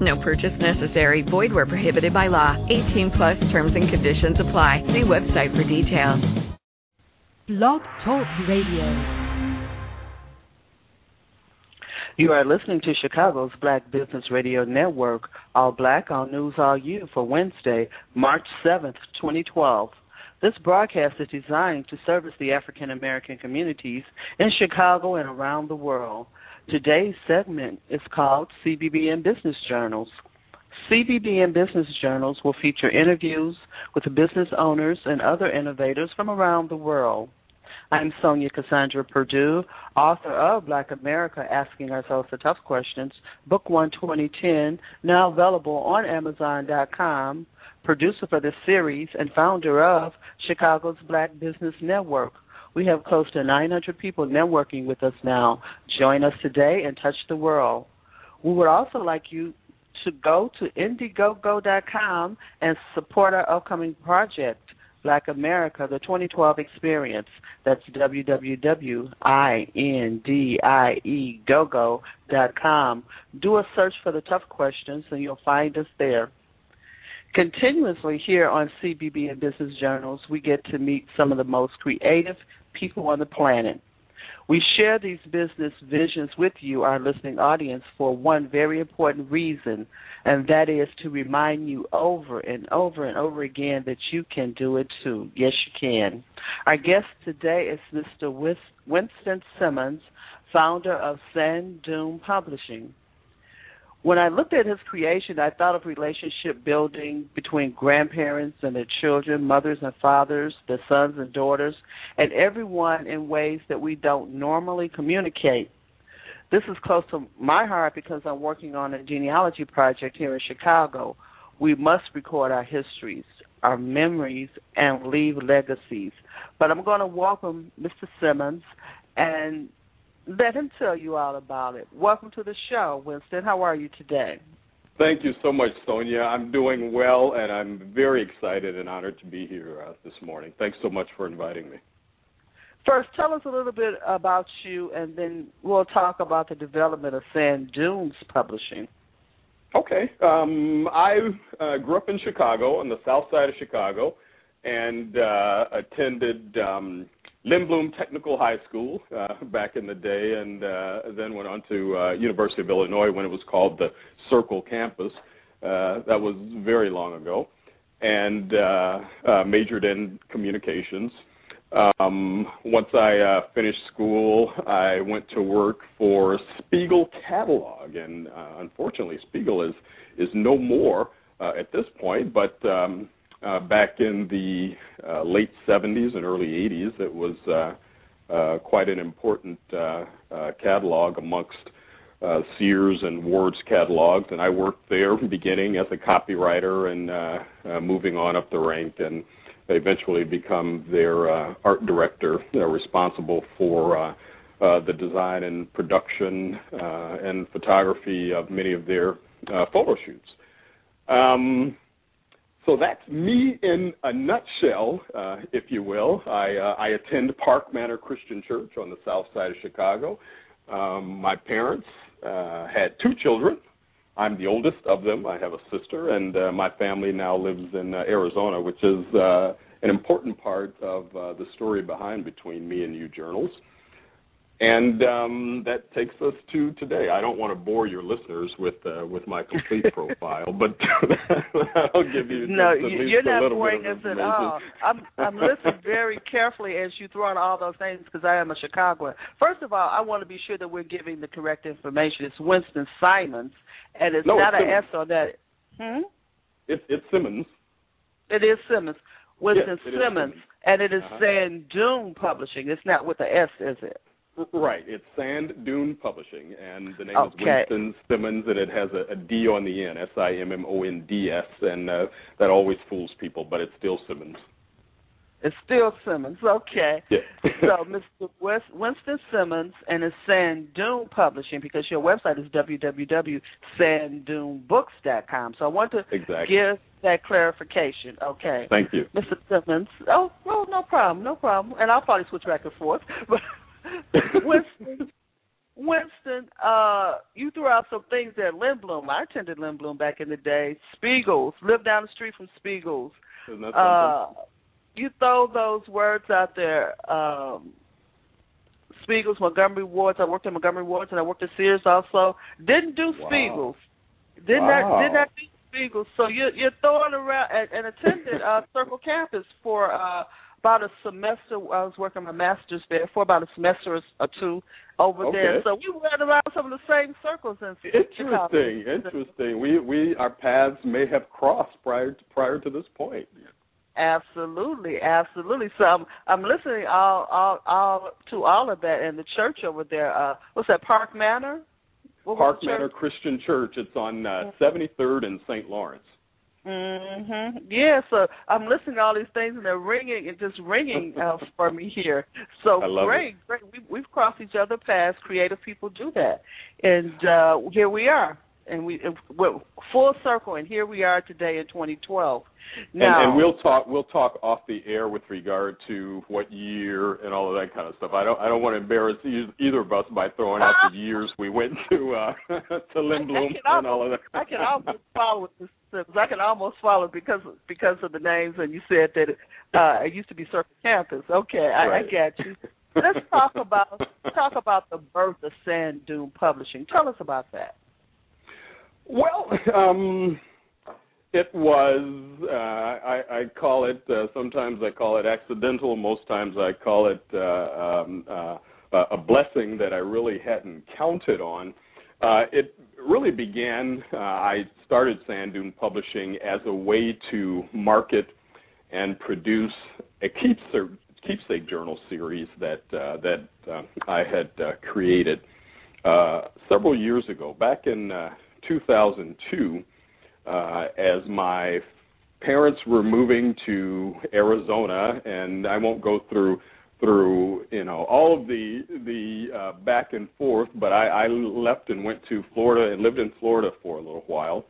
No purchase necessary. Void where prohibited by law. 18 plus terms and conditions apply. See website for details. Blog Talk Radio. You are listening to Chicago's Black Business Radio Network, All Black, All News, All You, for Wednesday, March 7th, 2012. This broadcast is designed to service the African American communities in Chicago and around the world. Today's segment is called CBBN Business Journals. CBBN Business Journals will feature interviews with business owners and other innovators from around the world. I'm Sonia Cassandra Purdue, author of Black America Asking Ourselves the Tough Questions, Book 1 2010, now available on Amazon.com, producer for this series, and founder of Chicago's Black Business Network. We have close to 900 people networking with us now. Join us today and touch the world. We would also like you to go to Indiegogo.com and support our upcoming project. Black America, the 2012 Experience. That's www.indiegogo.com. Do a search for the tough questions and you'll find us there. Continuously here on CBBN Business Journals, we get to meet some of the most creative people on the planet. We share these business visions with you, our listening audience, for one very important reason, and that is to remind you over and over and over again that you can do it too. Yes, you can. Our guest today is Mr. Winston Simmonds, founder of Sand Dune Publishing. When I looked at his creation, I thought of relationship building between grandparents and their children, mothers and fathers, their sons and daughters, and everyone in ways that we don't normally communicate. This is close to my heart because I'm working on a genealogy project here in Chicago. We must record our histories, our memories, and leave legacies. But I'm going to welcome Mr. Simmonds and let him tell you all about it. Welcome to the show, Winston. How are you today? Thank you so much, Sonia. I'm doing well, and I'm very excited and honored to be here uh, this morning. Thanks so much for inviting me. First, tell us a little bit about you, and then we'll talk about the development of Sand Dunes Publishing. Okay. Um, I uh, grew up in Chicago, on the south side of Chicago, and uh, attended um, Lindblom Technical High School uh, back in the day, and uh, then went on to uh, University of Illinois when it was called the Circle Campus. Uh, that was very long ago, and uh, uh, majored in communications. Um, once I uh, finished school, I went to work for Spiegel Catalog, and uh, unfortunately, Spiegel is is no more uh, at this point. But um, uh, back in the uh, late 70s and early 80s. It was uh, uh, quite an important uh, uh, catalog amongst Sears and Ward's catalogs, and I worked there beginning as a copywriter and moving on up the rank and eventually become their art director, responsible for the design and production and photography of many of their photo shoots. Um, so that's me in a nutshell, uh, if you will. I, uh, I attend Park Manor Christian Church on the south side of Chicago. Um, my parents uh, had two children. I'm the oldest of them. I have a sister, and uh, my family now lives in uh, Arizona, which is uh, an important part of uh, the story behind Between Me and You journals. And um, that takes us to today. I don't want to bore your listeners with uh, with my complete profile, but I'll give you the no. At you're not boring us at all. I'm I'm listening very carefully as you throw in all those things because I am a Chicagoan. First of all, I want to be sure that we're giving the correct information. It's Winston Simons, and it's No, not it's an S on that. Hmm. It's it's Simmons. It is Simmons. Winston Yes, Simmons, Simmons. and it is Uh-huh. Sand Dune Publishing. It's not with the S, is it? Right. It's Sand Dune Publishing, and the name Okay. is Winston Simmons, and it has a, a D on the end, S I M M O N D S, and uh, that always fools people, but it's still Simmons. It's still Simmons. Okay. Yeah. so, Mr. West, Winston Simmons and it's Sand Dune Publishing because your website is www.sanddunebooks.com. So I want to exactly. give that clarification. Okay. Thank you. Mr. Simmons. Oh, oh, no problem, no problem. And I'll probably switch back and forth. But Winston, Winston, uh, you threw out some things at Lindblom. I attended Lindblom back in the day. Spiegel's, lived down the street from Spiegel's. Uh, you throw those words out there. Um, Spiegel's, Montgomery Wards. I worked at Montgomery Wards and I worked at Sears also. Didn't do Wow. Spiegel's. Did Wow. not did not do Spiegel's. So you're you're throwing around and, and attended uh, Circle Campus for uh, about a semester. I was working my master's there for about a semester or two over there. Okay. So we ran around some of the same circles in Chicago. Interesting, interesting. We we our paths may have crossed prior to, prior to this point. Absolutely, absolutely. So I'm I'm listening all all all to all of that and the church over there. Uh what's that, Park Manor? What Park Manor? Christian Church. It's on uh, 73rd and St. Lawrence. Mhm. Yeah, so I'm listening to all these things and they're ringing and just ringing uh, for me here. So great, great. We we've crossed each other paths. Creative people do that. And uh here we are. And we we're full circle and here we are today in 2012. Now, and, and we'll talk we'll talk off the air with regard to what year and all of that kind of stuff. I don't I don't want to embarrass either of us by throwing out the years we went to uh to Lindblom and all of that. I can almost follow I can almost follow because because of the names and you said that it, uh, it used to be Circle Campus. Okay, I, Right. I get you. Let's talk about talk about the birth of Sand Dune Publishing. Tell us about that. Well, um, it was. Uh, I, I call it. Uh, sometimes I call it accidental. Most times I call it uh, um, uh, a blessing that I really hadn't counted on. Uh, it really began. Uh, I started Sand Dune Publishing as a way to market and produce a keepsake, keepsake journal series that uh, that uh, I had uh, created uh, several years ago, back in uh, 2002, uh, as my parents were moving to Arizona, and I won't go through through you know all of the the uh, back and forth, but I, I left and went to Florida and lived in Florida for a little while.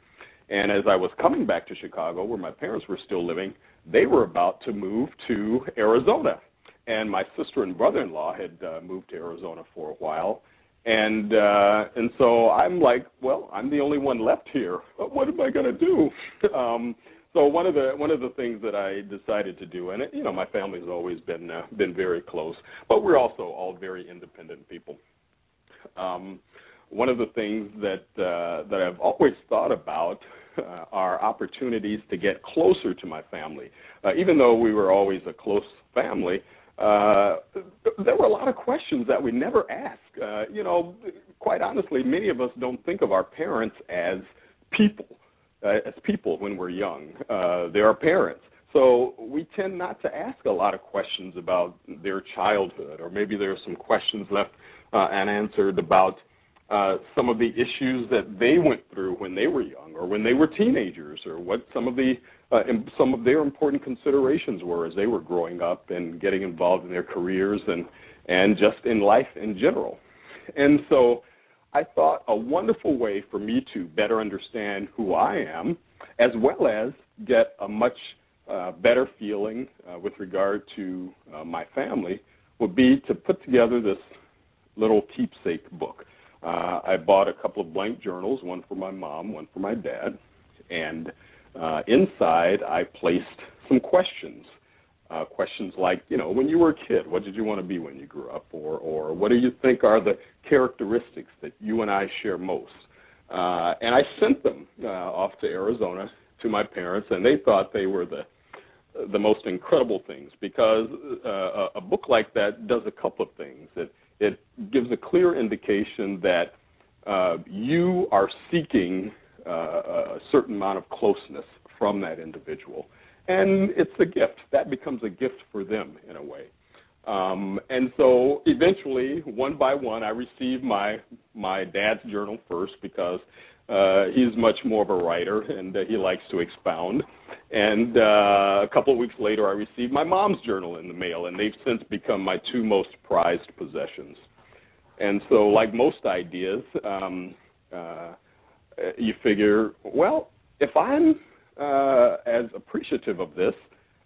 And as I was coming back to Chicago, where my parents were still living, they were about to move to Arizona, and my sister and brother-in-law had uh, moved to Arizona for a while, and uh, and so I'm like, well, I'm the only one left here. What am I going to do? um, so one of the one of the things that I decided to do, and it, you know, my family's always been uh, been very close, but we're also all very independent people. Um, one of the things that uh, that I've always thought about uh, are opportunities to get closer to my family. Uh, even though we were always a close family, uh, there were a lot of questions that we never asked. Uh, you know, quite honestly, many of us don't think of our parents as people, uh, as people when we're young. Uh, they are parents. So we tend not to ask a lot of questions about their childhood, or maybe there are some questions left uh, unanswered about uh, some of the issues that they went through when they were young, or when they were teenagers, or what some of the uh, some of their important considerations were as they were growing up and getting involved in their careers and and just in life in general. And so I thought a wonderful way for me to better understand who I am, as well as get a much uh, better feeling uh, with regard to uh, my family, would be to put together this little keepsake book. Uh, I bought a couple of blank journals, one for my mom, one for my dad, and uh, inside I placed some questions. Uh, questions like, you know, when you were a kid, what did you want to be when you grew up, or or what do you think are the characteristics that you and I share most? Uh, and I sent them uh, off to Arizona to my parents, and they thought they were the the most incredible things because uh, a- book like that does a couple of things. It it gives a clear indication that uh, you are seeking uh, a certain amount of closeness from that individual, and it's a gift that becomes a gift for them in a way. Um, and so eventually, one by one, I received my my dad's journal first because uh, he's much more of a writer and uh, he likes to expound. And uh, a couple of weeks later, I received my mom's journal in the mail, and they've since become my two most prized possessions. And so, like most ideas, um, uh, you figure, well, if I'm uh, as appreciative of this,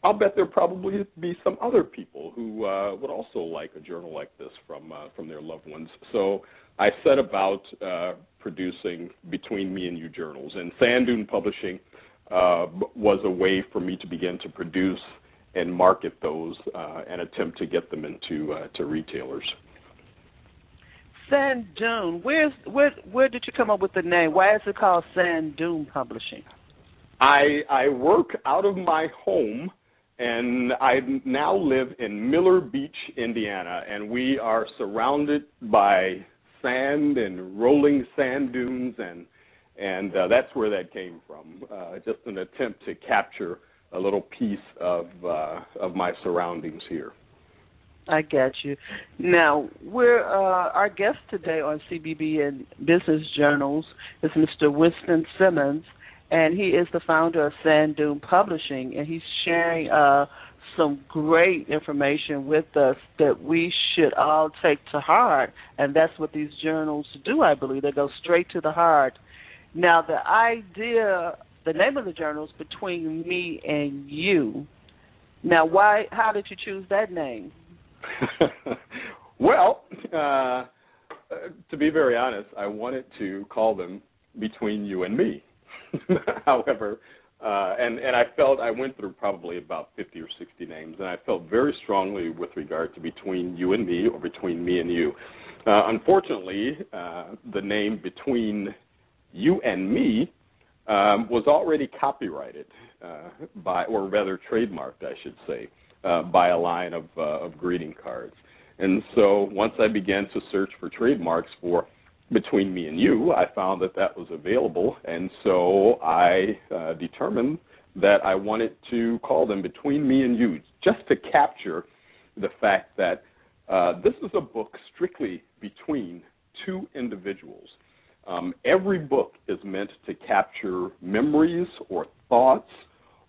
I'll bet there'll probably be some other people who uh, would also like a journal like this from uh, from their loved ones. So I set about uh, producing Between Me and You journals, and Sand Dune Publishing uh, was a way for me to begin to produce and market those uh, and attempt to get them into uh, to retailers. Sand Dune, where's where where did you come up with the name? Why is it called Sand Dune Publishing? I I work out of my home and I now live in Miller Beach, Indiana, and we are surrounded by sand and rolling sand dunes, and and uh, that's where that came from. Uh, just an attempt to capture a little piece of uh, of my surroundings here. I got you. Now, we're uh, our guest today on CBBN Business Journals is Mr. Winston Simmonds and he is the founder of Sand Dune Publishing, and he's sharing uh, some great information with us that we should all take to heart, and that's what these journals do. I believe they go straight to the heart. Now, the idea, the name of the journal is between me and you. Now, why? How did you choose that name? well, uh, to be very honest, I wanted to call them between you and me However, uh, and and I felt I went through probably about 50 or 60 names, and I felt very strongly with regard to between you and me or between me and you. Uh, unfortunately, uh, the name between you and me um, was already copyrighted uh, by, or rather trademarked, I should say, uh, by a line of uh, of greeting cards. And so once I began to search for trademarks for between me and you, I found that that was available, and so I uh, determined that I wanted to call them between me and you, just to capture the fact that uh, this is a book strictly between two individuals. Um, every book is meant to capture memories or thoughts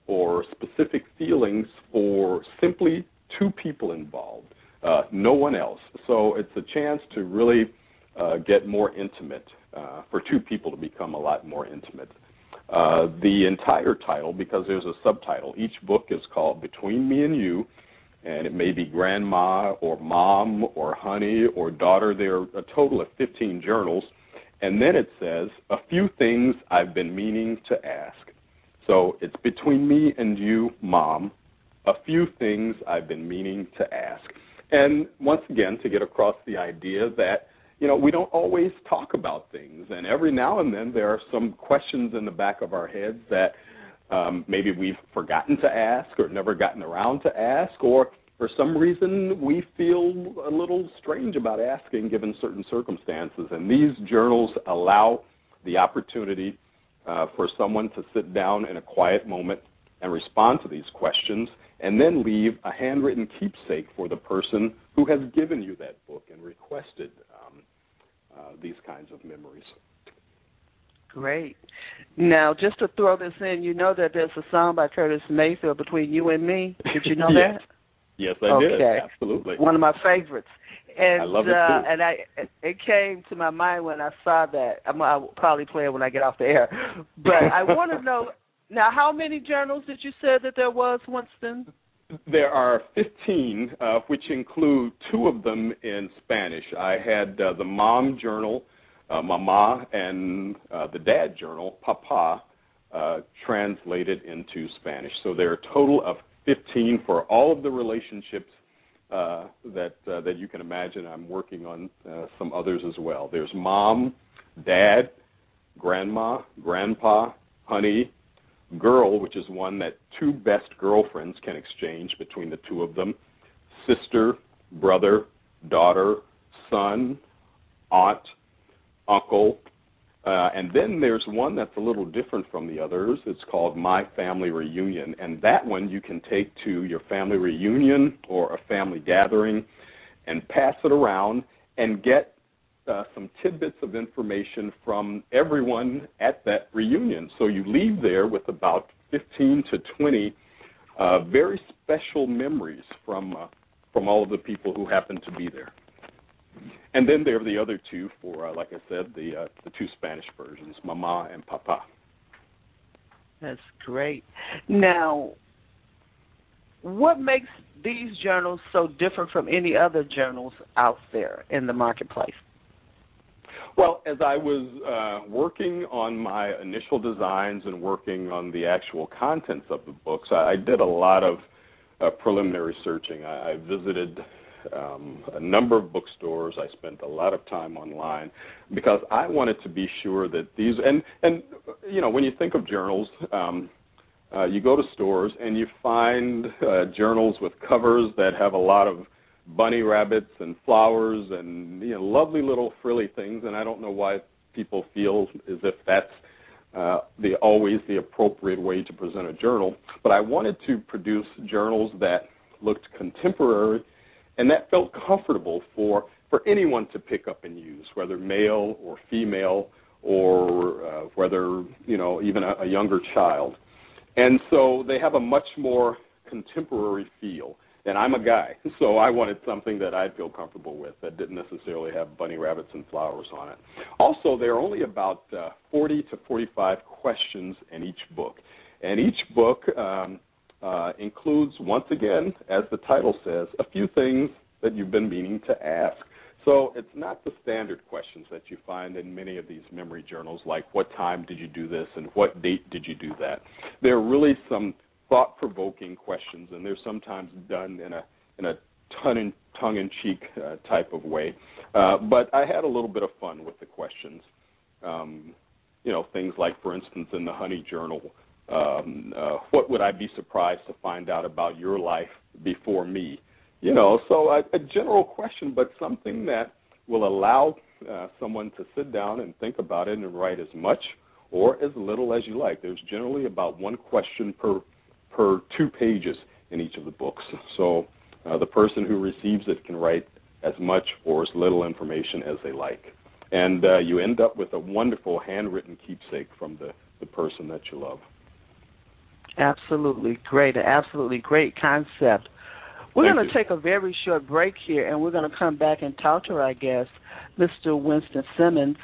or specific feelings for simply two people involved, uh, no one else. So it's a chance to really uh, get more intimate, uh, for two people to become a lot more intimate. Uh, the entire title, because there's a subtitle, each book is called Between Me and You, and it may be Grandma or Mom or Honey or Daughter. There are a total of 15 journals. And then it says, A few things I've been meaning to ask. So it's Between Me and You, Mom, a few things I've been meaning to ask. And once again, to get across the idea that you know, we don't always talk about things, and every now and then there are some questions in the back of our heads that um, maybe we've forgotten to ask or never gotten around to ask, or for some reason we feel a little strange about asking given certain circumstances. And these journals allow the opportunity uh, for someone to sit down in a quiet moment and respond to these questions, and then leave a handwritten keepsake for the person who has given you that book and requested um, uh, these kinds of memories. Great. Now, just to throw this in, you know that there's a song by Curtis Mayfield between you and me. Did you know yes. that? Yes, I okay. did. Absolutely. One of my favorites. And I love it uh, and I it came to my mind when I saw that. I'm, I'll probably play it when I get off the air. But I want to know now how many journals did you say that there was, Winston? There are 15, uh, which include two of them in Spanish. I had uh, the mom journal, uh, Mama, and uh, the dad journal, Papa, uh, translated into Spanish. So there are a total of 15 for all of the relationships uh, that that you can imagine. I'm working on some others as well. There's mom, dad, grandma, grandpa, honey, girl, which is one that two best girlfriends can exchange between the two of them, sister, brother, daughter, son, aunt, uncle, Uh, and then there's one that's a little different from the others. It's called My Family Reunion. And that one you can take to your family reunion or a family gathering and pass it around and get uh, some tidbits of information from everyone at that reunion. So you leave there with about 15 to 20 uh, very special memories from uh, from all of the people who happen to be there. And then there are the other two for, uh, like I said, the uh, the two Spanish versions, Mama and Papa. That's great. Now, what makes these journals so different from any other journals out there in the marketplace? Well, as I was uh, working on my initial designs and working on the actual contents of the books, I, I did a lot of uh, preliminary searching. I, I visited um, a number of bookstores. I spent a lot of time online because I wanted to be sure that these and and you know when you think of journals. Um, uh, you go to stores and you find uh, journals with covers that have a lot of bunny rabbits and flowers and you know lovely little frilly things and I don't know why people feel as if that's uh, the always the appropriate way to present a journal but I wanted to produce journals that looked contemporary and that felt comfortable for for anyone to pick up and use whether male or female or uh, whether you know even a, a younger child. And so they have a much more contemporary feel and I'm a guy, so I wanted something that I'd feel comfortable with that didn't necessarily have bunny rabbits and flowers on it. Also, there are only about uh, 40 to 45 questions in each book, and each book um, uh, includes, once again, as the title says, a few things that you've been meaning to ask. So it's not the standard questions that you find in many of these memory journals, like what time did you do this and what date did you do that. There are really some thought provoking questions, and they're sometimes done in a in a tongue in tongue in cheek uh, type of way. Uh, but I had a little bit of fun with the questions. Um, you know, things like, for instance, in the Honey Journal, um, uh, what would I be surprised to find out about your life before me? You know, so a, a general question, but something that will allow uh, someone to sit down and think about it and write as much or as little as you like. There's generally about one question per per two pages in each of the books. So uh, the person who receives it can write as much or as little information as they like. And uh, you end up with a wonderful handwritten keepsake from the, the person that you love. Absolutely great. Absolutely great concept. We're going to take a very short break here, and we're going to come back and talk to our guest, Mr. Winston Simmonds,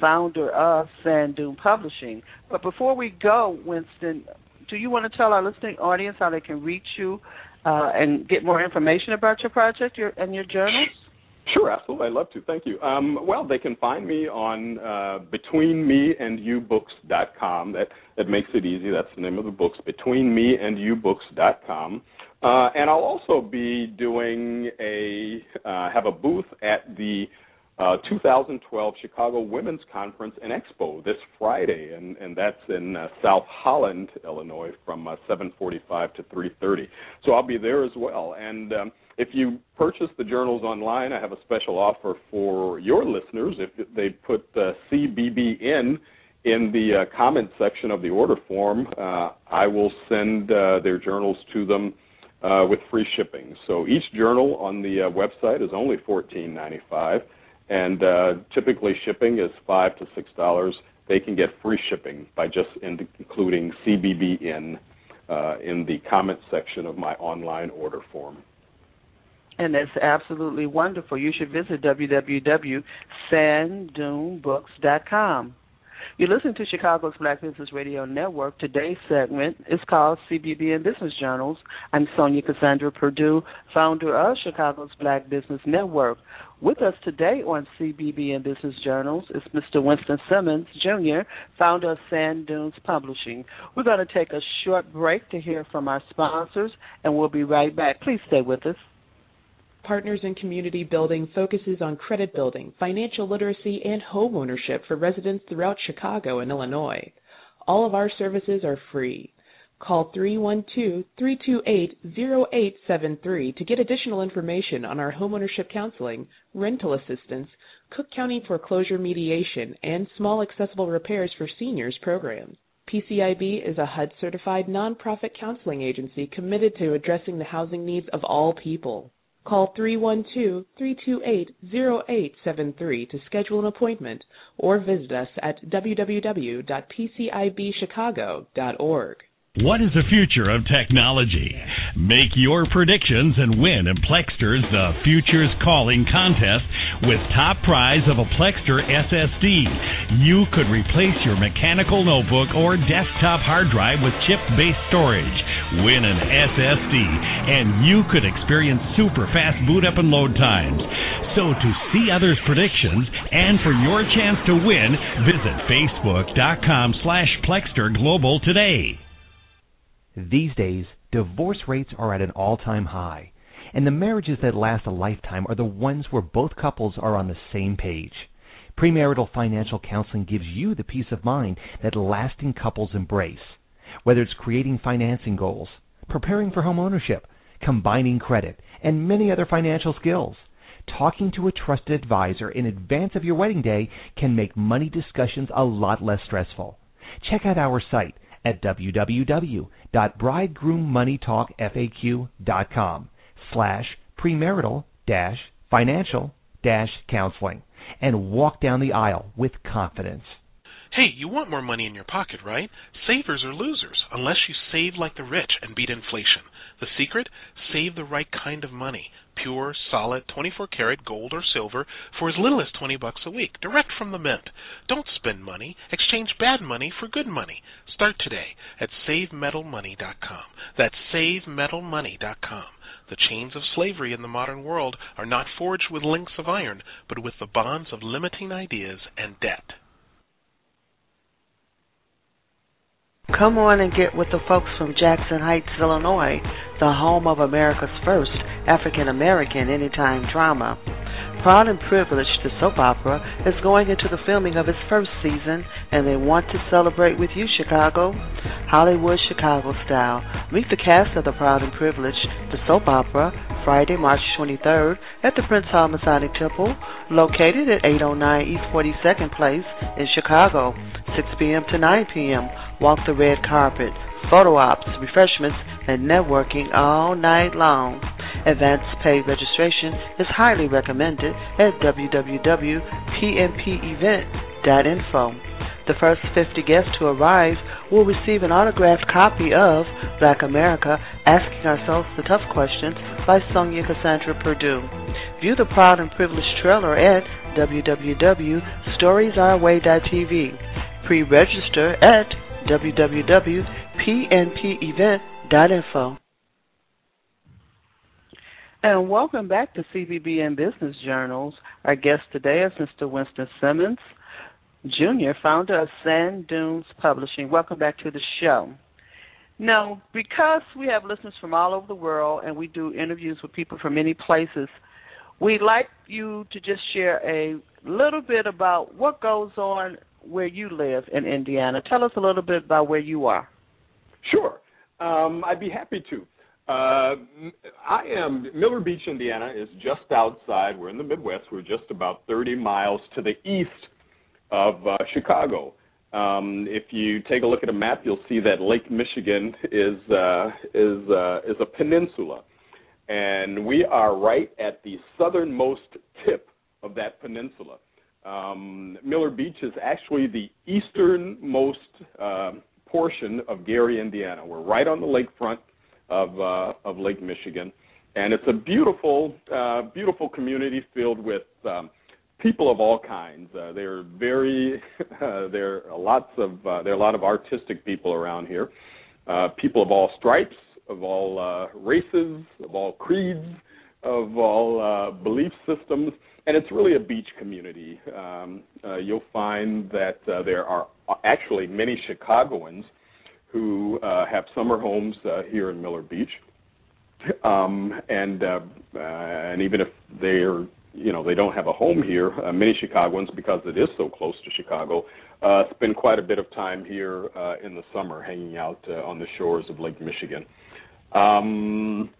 founder of Sand Dune Publishing. But before we go, Winston, do you want to tell our listening audience how they can reach you uh, and get more information about your project your, and your journals? Sure, absolutely. I'd love to. Thank you. Um, well, they can find me on uh, betweenmeandyouBooks.com. That that makes it easy. That's the name of the books. BetweenmeandyouBooks.com. Uh, and I'll also be doing a uh, have a booth at the uh, 2012 Chicago Women's Conference and Expo this Friday, and, and that's in uh, South Holland, Illinois, from uh, 7:45 to 3:30. So I'll be there as well. And um, if you purchase the journals online, I have a special offer for your listeners. If they put uh, CBBN in the uh, comment section of the order form, uh, I will send uh, their journals to them. Uh, with free shipping. So each journal on the uh, website is only $14.95 and uh, typically shipping is five to six dollars. They can get free shipping by just including CBBN uh, in the comment section of my online order form. And that's absolutely wonderful. You should visit www.sanddunebooks.com. You're listening to Chicago's Black Business Radio Network. Today's segment is called CBBN Business Journals. I'm Sonia Cassandra Purdue, founder of Chicago's Black Business Network. With us today on CBBN Business Journals is Mr. Winston Simmonds, Jr., founder of Sand Dunes Publishing. We're going to take a short break to hear from our sponsors, and we'll be right back. Please stay with us. Partners in Community Building focuses on credit building, financial literacy, and home ownership for residents throughout Chicago and Illinois. All of our services are free. Call 312-328-0873 to get additional information on our homeownership counseling, rental assistance, Cook County foreclosure mediation, and small accessible repairs for seniors programs. PCIB is a HUD certified nonprofit counseling agency committed to addressing the housing needs of all people. Call 312-328-0873 to schedule an appointment or visit us at www.pcibchicago.org. What is the future of technology? Make your predictions and win in Plextor's The Future's Calling contest with top prize of a Plextor SSD. You could replace your mechanical notebook or desktop hard drive with chip-based storage. Win an SSD and you could experience super fast boot up and load times. So to see others' predictions and for your chance to win, visit facebook.com slash Plextor Global today. These days, divorce rates are at an all time high, and the marriages that last a lifetime are the ones where both couples are on the same page. Premarital financial counseling gives you the peace of mind that lasting couples embrace. Whether it's creating financing goals, preparing for home ownership, combining credit, and many other financial skills, talking to a trusted advisor in advance of your wedding day can make money discussions a lot less stressful. Check out our site at www.bridegroommoneytalkfaq.com slash premarital dash financial dash counseling and walk down the aisle with confidence. Hey, you want more money in your pocket, right? Savers are losers unless you save like the rich and beat inflation. The secret? Save the right kind of money. Pure, solid, 24 karat gold or silver for as little as 20 bucks a week, direct from the mint. Don't spend money. Exchange bad money for good money. Start today at savemetalmoney.com. That's savemetalmoney.com. The chains of slavery in the modern world are not forged with links of iron, but with the bonds of limiting ideas and debt. Come on and get with the folks from Jackson Heights, Illinois, the home of America's first African American anytime drama. Proud and Privileged, the soap opera, is going into the filming of its first season, and they want to celebrate with you, Chicago. Hollywood Chicago style. Meet the cast of The Proud and Privileged, the soap opera, Friday, March 23rd at the Prince Hall Masonic Temple, located at 809 East 42nd Place in Chicago, 6 p.m. to 9 p.m. Walk the red carpet, photo ops, refreshments, and networking all night long. Advance paid registration is highly recommended at www.pnpevent.info. The first 50 guests to arrive will receive an autographed copy of Black America Asking Ourselves the Tough Questions by Sonia Cassandra Purdue. View the Proud and Privileged trailer at www.storiesourway.tv. Pre register at www.pnpevent.info. And welcome back to CBBN Business Journals. Our guest today is Mr. Winston Simmonds, Jr., founder of Sand Dunes Publishing. Welcome back to the show. Now, because we have listeners from all over the world and we do interviews with people from many places, we'd like you to just share a little bit about what goes on where you live in Indiana. Tell us a little bit about where you are. Sure. Um, I'd be happy to. Uh, I am Miller Beach, Indiana is just outside. We're in the Midwest. We're just about 30 miles to the east of uh, Chicago. Um, if you take a look at a map, you'll see that Lake Michigan is uh, is uh, is a peninsula, and we are right at the southernmost tip of that peninsula. Um, Miller Beach is actually the easternmost uh, portion of Gary, Indiana. We're right on the lakefront of uh, of Lake Michigan, and it's a beautiful uh, beautiful community filled with um, people of all kinds. Uh, they're very uh, there are lots of uh, there are a lot of artistic people around here. Uh, people of all stripes, of all uh, races, of all creeds, of all uh, belief systems, and it's really a beach community. Um, uh, you'll find that uh, there are actually many Chicagoans who uh, have summer homes uh, here in Miller Beach, um, and uh, uh, and even if they're you know they don't have a home here. Uh, many Chicagoans, because it is so close to Chicago, uh, spend quite a bit of time here uh, in the summer, hanging out uh, on the shores of Lake Michigan. Um,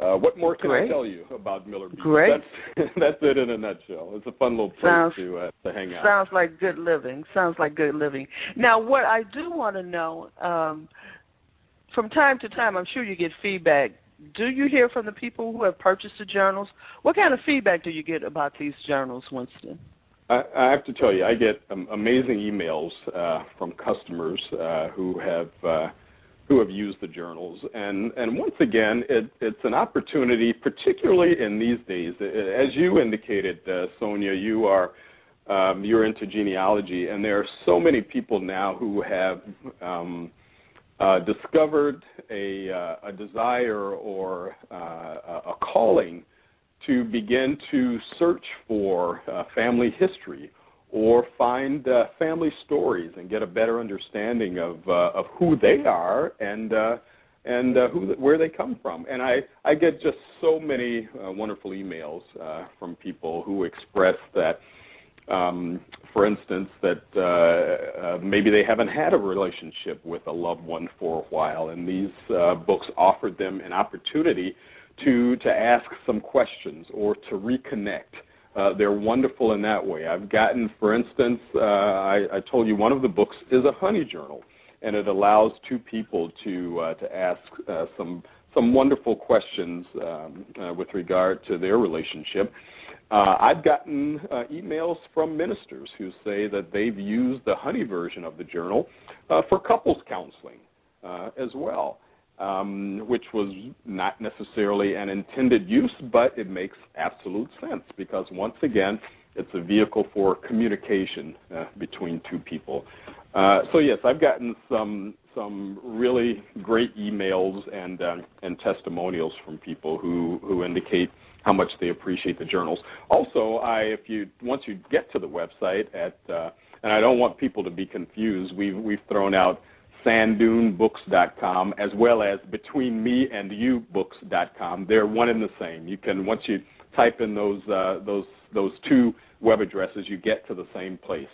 uh, what more can Great. I tell you about Miller Beach? Great. That's, that's it in a nutshell. It's a fun little place Sounds- to uh, to hang out. Sounds like good living. Sounds like good living. Now, what I do want to know, um, from time to time, I'm sure you get feedback. Do you hear from the people who have purchased the journals? What kind of feedback do you get about these journals, Winston? I, I have to tell you, I get um, amazing emails uh, from customers uh, who have uh, who have used the journals, and and once again, it, it's an opportunity, particularly in these days. As you indicated, uh, Sonia, you are um, you're into genealogy, and there are so many people now who have um, uh, discovered a uh, a desire or uh, a calling to begin to search for uh, family history or find uh, family stories and get a better understanding of uh, of who they are and uh, and uh, who where they come from. And I I get just so many uh, wonderful emails uh, from people who express that. Um, for instance, that uh, uh, maybe they haven't had a relationship with a loved one for a while, and these uh, books offered them an opportunity to to ask some questions or to reconnect. Uh, they're wonderful in that way. I've gotten, for instance, uh, I, I told you one of the books is a honey journal, and it allows two people to uh, to ask uh, some wonderful questions um, uh, with regard to their relationship. Uh, I've gotten uh, emails from ministers who say that they've used the honey version of the journal uh, for couples counseling uh, as well um, which was not necessarily an intended use, but it makes absolute sense because once again, it's a vehicle for communication uh, between two people. Uh, so yes, I've gotten some some really great emails and uh, and testimonials from people who who indicate how much they appreciate the journals. Also, I if you once you get to the website at uh, and I don't want people to be confused, we've we've thrown out sanddunebooks.com as well as betweenmeandyou.books.com. They're one and the same. You can once you type in those uh, those those two web addresses, you get to the same place.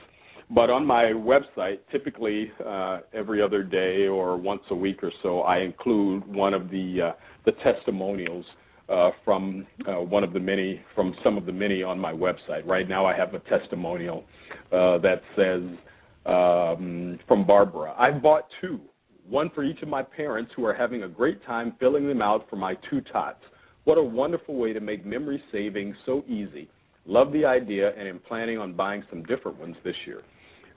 But on my website, typically uh, every other day or once a week or so, I include one of the uh, the testimonials uh, from uh, one of the many from some of the many on my website. Right now, I have a testimonial uh, that says um, from Barbara. I've bought two, one for each of my parents who are having a great time filling them out for my two tots. What a wonderful way to make memory saving so easy. Love the idea and am planning on buying some different ones this year.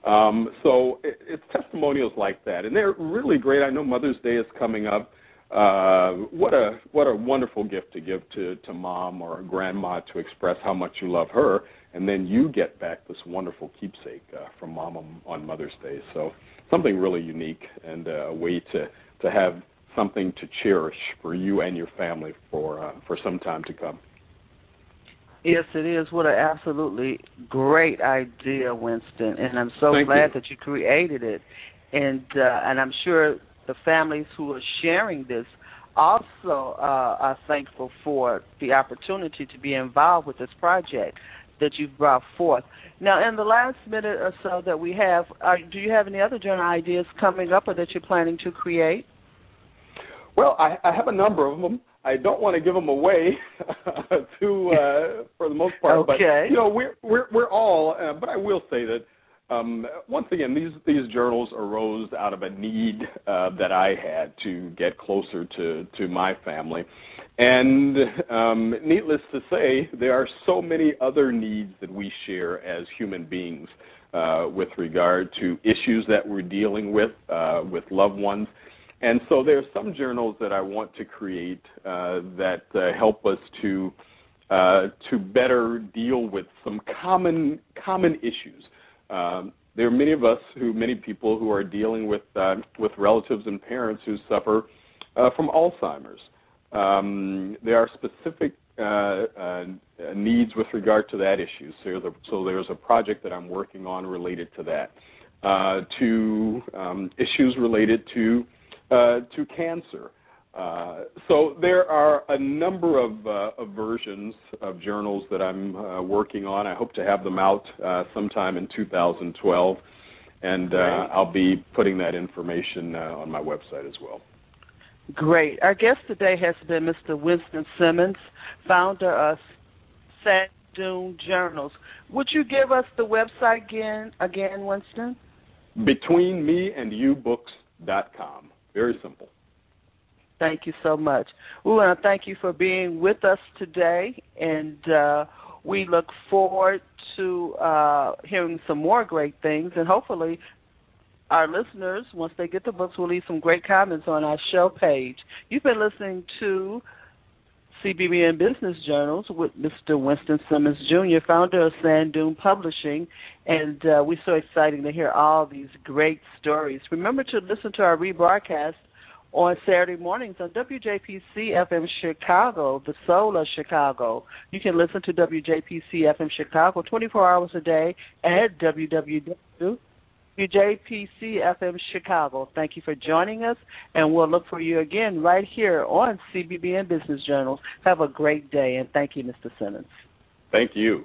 Um, so it, it's testimonials like that, and they're really great. I know Mother's Day is coming up. Uh, what a what a wonderful gift to give to to mom or grandma to express how much you love her, and then you get back this wonderful keepsake uh, from mom on, on Mother's Day. So something really unique and uh, a way to to have something to cherish for you and your family for uh, for some time to come. Yes, it is. What an absolutely great idea, Winston, and I'm so Thank glad you. that you created it. And uh, and I'm sure the families who are sharing this also uh, are thankful for the opportunity to be involved with this project that you've brought forth. Now, in the last minute or so that we have, uh, do you have any other journal ideas coming up or that you're planning to create? Well, I, I have a number of them. I don't want to give them away to uh, for the most part, Okay. but you know we're we're we're all. Uh, but I will say that um, once again, these these journals arose out of a need uh, that I had to get closer to to my family, and um, needless to say, there are so many other needs that we share as human beings uh, with regard to issues that we're dealing with uh, with loved ones. And so there are some journals that I want to create uh, that uh, help us to uh, to better deal with some common common issues. Um, there are many of us who, many people who are dealing with uh, with relatives and parents who suffer uh, from Alzheimer's. Um, there are specific uh, uh, needs with regard to that issue. So there's, a, so there's a project that I'm working on related to that. Uh, to um, issues related to uh, to cancer, Uh, so there are a number of, uh, of, versions of journals that I'm uh, working on. I hope to have them out uh, sometime in 2012, and uh, I'll be putting that information uh, on my website as well. Great. Our guest today has been Mr. Winston Simmonds, founder of Sand Dune Journals. Would you give us the website again, again, Winston? BetweenMeAndYouBooks.com. Very simple. Thank you so much. We want to thank you for being with us today, and uh, we look forward to uh, hearing some more great things, and hopefully our listeners, once they get the books, will leave some great comments on our show page. You've been listening to CBBN Business Journals with Mr. Winston Simmonds Jr., founder of Sand Dune Publishing, and uh, we're so excited to hear all these great stories. Remember to listen to our rebroadcast on Saturday mornings on WJPC FM Chicago, the soul of Chicago. You can listen to WJPC FM Chicago 24 hours a day at www. WJPC FM Chicago. Thank you for joining us, and we'll look for you again right here on CBBN Business Journals. Have a great day, and thank you, Mr. Simmonds. Thank you.